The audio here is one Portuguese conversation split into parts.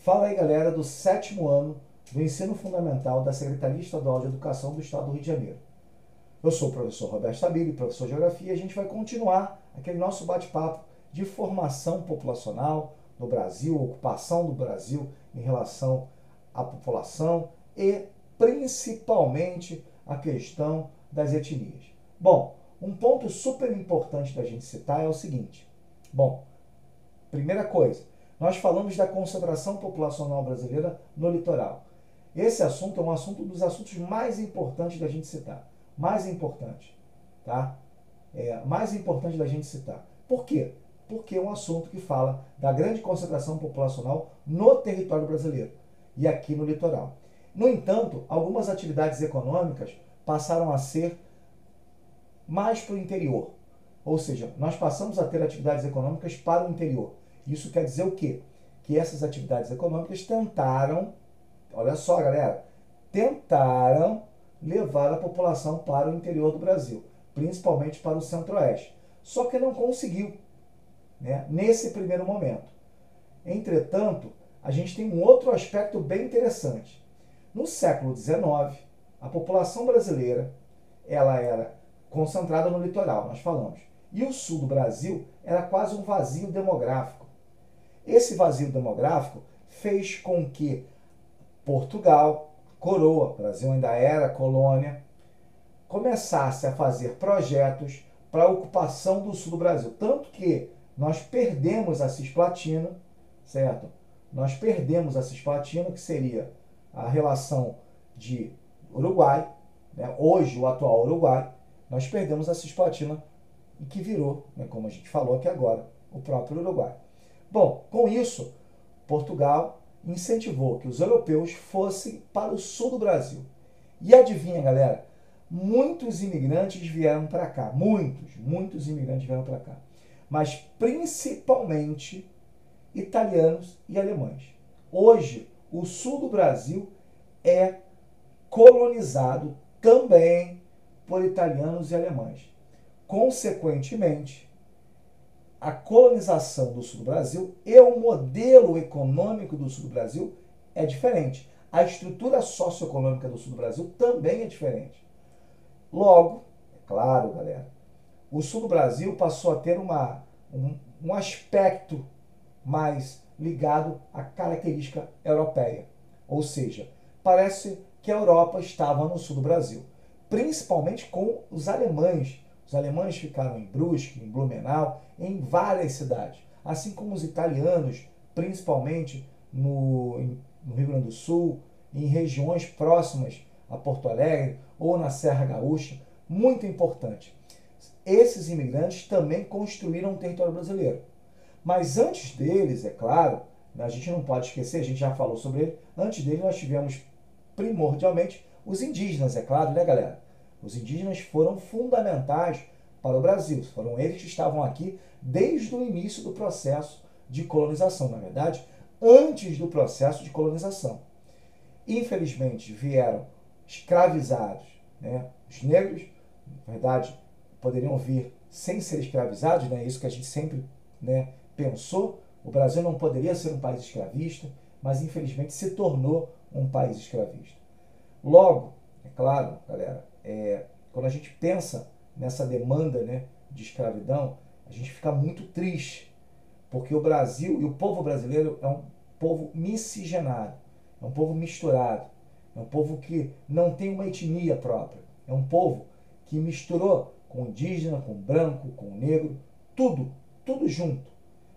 Fala aí, galera, do sétimo ano do ensino fundamental da Secretaria Estadual de Educação do Estado do Rio de Janeiro. Eu sou o professor Roberto Stabile, professor de Geografia, e a gente vai continuar aquele nosso bate-papo de formação populacional no Brasil, ocupação do Brasil em relação à população e principalmente a questão das etnias. Bom, um ponto super importante da gente citar é o seguinte. Bom, primeira coisa, nós falamos da concentração populacional brasileira no litoral. Esse assunto é um assunto dos assuntos mais importantes da gente citar. Mais importante, tá? É, mais importante da gente citar. Por quê? Porque é um assunto que fala da grande concentração populacional no território brasileiro e aqui no litoral. No entanto, algumas atividades econômicas passaram a ser mais para o interior. Ou seja, nós passamos a ter atividades econômicas para o interior. Isso quer dizer o quê? Que essas atividades econômicas tentaram, olha só, galera, tentaram levar a população para o interior do Brasil, principalmente para o centro-oeste. Só que não conseguiu, né, nesse primeiro momento. Entretanto, a gente tem um outro aspecto bem interessante. No século XIX, a população brasileira ela era concentrada no litoral, nós falamos. E o sul do Brasil era quase um vazio demográfico. Esse vazio demográfico fez com que Portugal, coroa, Brasil ainda era colônia, começasse a fazer projetos para a ocupação do sul do Brasil. Tanto que nós perdemos a Cisplatina, certo? Nós perdemos a Cisplatina, que seria a relação de Uruguai, né? hoje o atual Uruguai, nós perdemos a Cisplatina, que virou, né, como a gente falou aqui agora, o próprio Uruguai. Bom, com isso, Portugal incentivou que os europeus fossem para o sul do Brasil. E adivinha, galera, muitos imigrantes vieram para cá, muitos, muitos imigrantes vieram para cá, mas principalmente italianos e alemães. Hoje, o sul do Brasil é colonizado também por italianos e alemães. Consequentemente, a colonização do sul do Brasil e o modelo econômico do sul do Brasil é diferente. A estrutura socioeconômica do sul do Brasil também é diferente. Logo, é claro, galera, o sul do Brasil passou a ter uma, um, um aspecto mais ligado à característica europeia. Ou seja, parece que a Europa estava no sul do Brasil, principalmente com os alemães os alemães ficaram em Brusque, em Blumenau, em várias cidades, assim como os italianos, principalmente no, no Rio Grande do Sul, em regiões próximas a Porto Alegre ou na Serra Gaúcha, muito importante. Esses imigrantes também construíram o território brasileiro. Mas antes deles, é claro, a gente não pode esquecer, a gente já falou sobre ele, antes deles nós tivemos primordialmente os indígenas, é claro, né, galera? Os indígenas foram fundamentais para o Brasil. Foram eles que estavam aqui desde o início do processo de colonização, na verdade, antes do processo de colonização. Infelizmente, vieram escravizados. Né? Os negros, na verdade, poderiam vir sem ser escravizados, né? isso que a gente sempre né, pensou. O Brasil não poderia ser um país escravista, mas infelizmente se tornou um país escravista. Logo, é claro, galera, é, quando a gente pensa nessa demanda né, de escravidão, a gente fica muito triste, porque o Brasil e o povo brasileiro é um povo miscigenado, é um povo misturado, é um povo que não tem uma etnia própria, é um povo que misturou com indígena, com branco, com negro, tudo, tudo junto,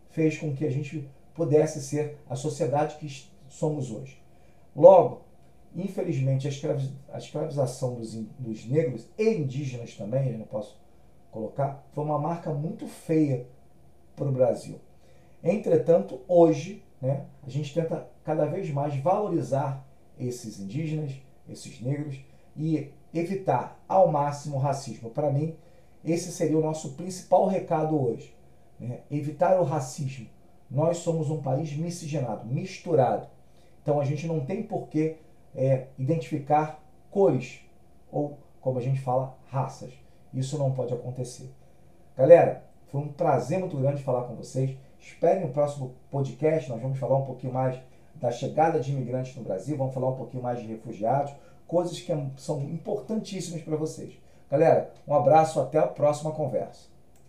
fez com que a gente pudesse ser a sociedade que somos hoje. Logo, Infelizmente, a, escravização dos, dos negros e indígenas também, eu não posso colocar, foi uma marca muito feia para o Brasil. Entretanto, hoje, né, a gente tenta cada vez mais valorizar esses indígenas, esses negros e evitar ao máximo o racismo. Para mim, esse seria o nosso principal recado hoje. Né? Evitar o racismo. Nós somos um país miscigenado, misturado. Então a gente não tem por que é, identificar cores ou, como a gente fala, raças. Isso não pode acontecer. Galera, foi um prazer muito grande falar com vocês. Esperem o próximo podcast, nós vamos falar um pouquinho mais da chegada de imigrantes no Brasil, vamos falar um pouquinho mais de refugiados, coisas que são importantíssimas para vocês. Galera, um abraço, até a próxima conversa.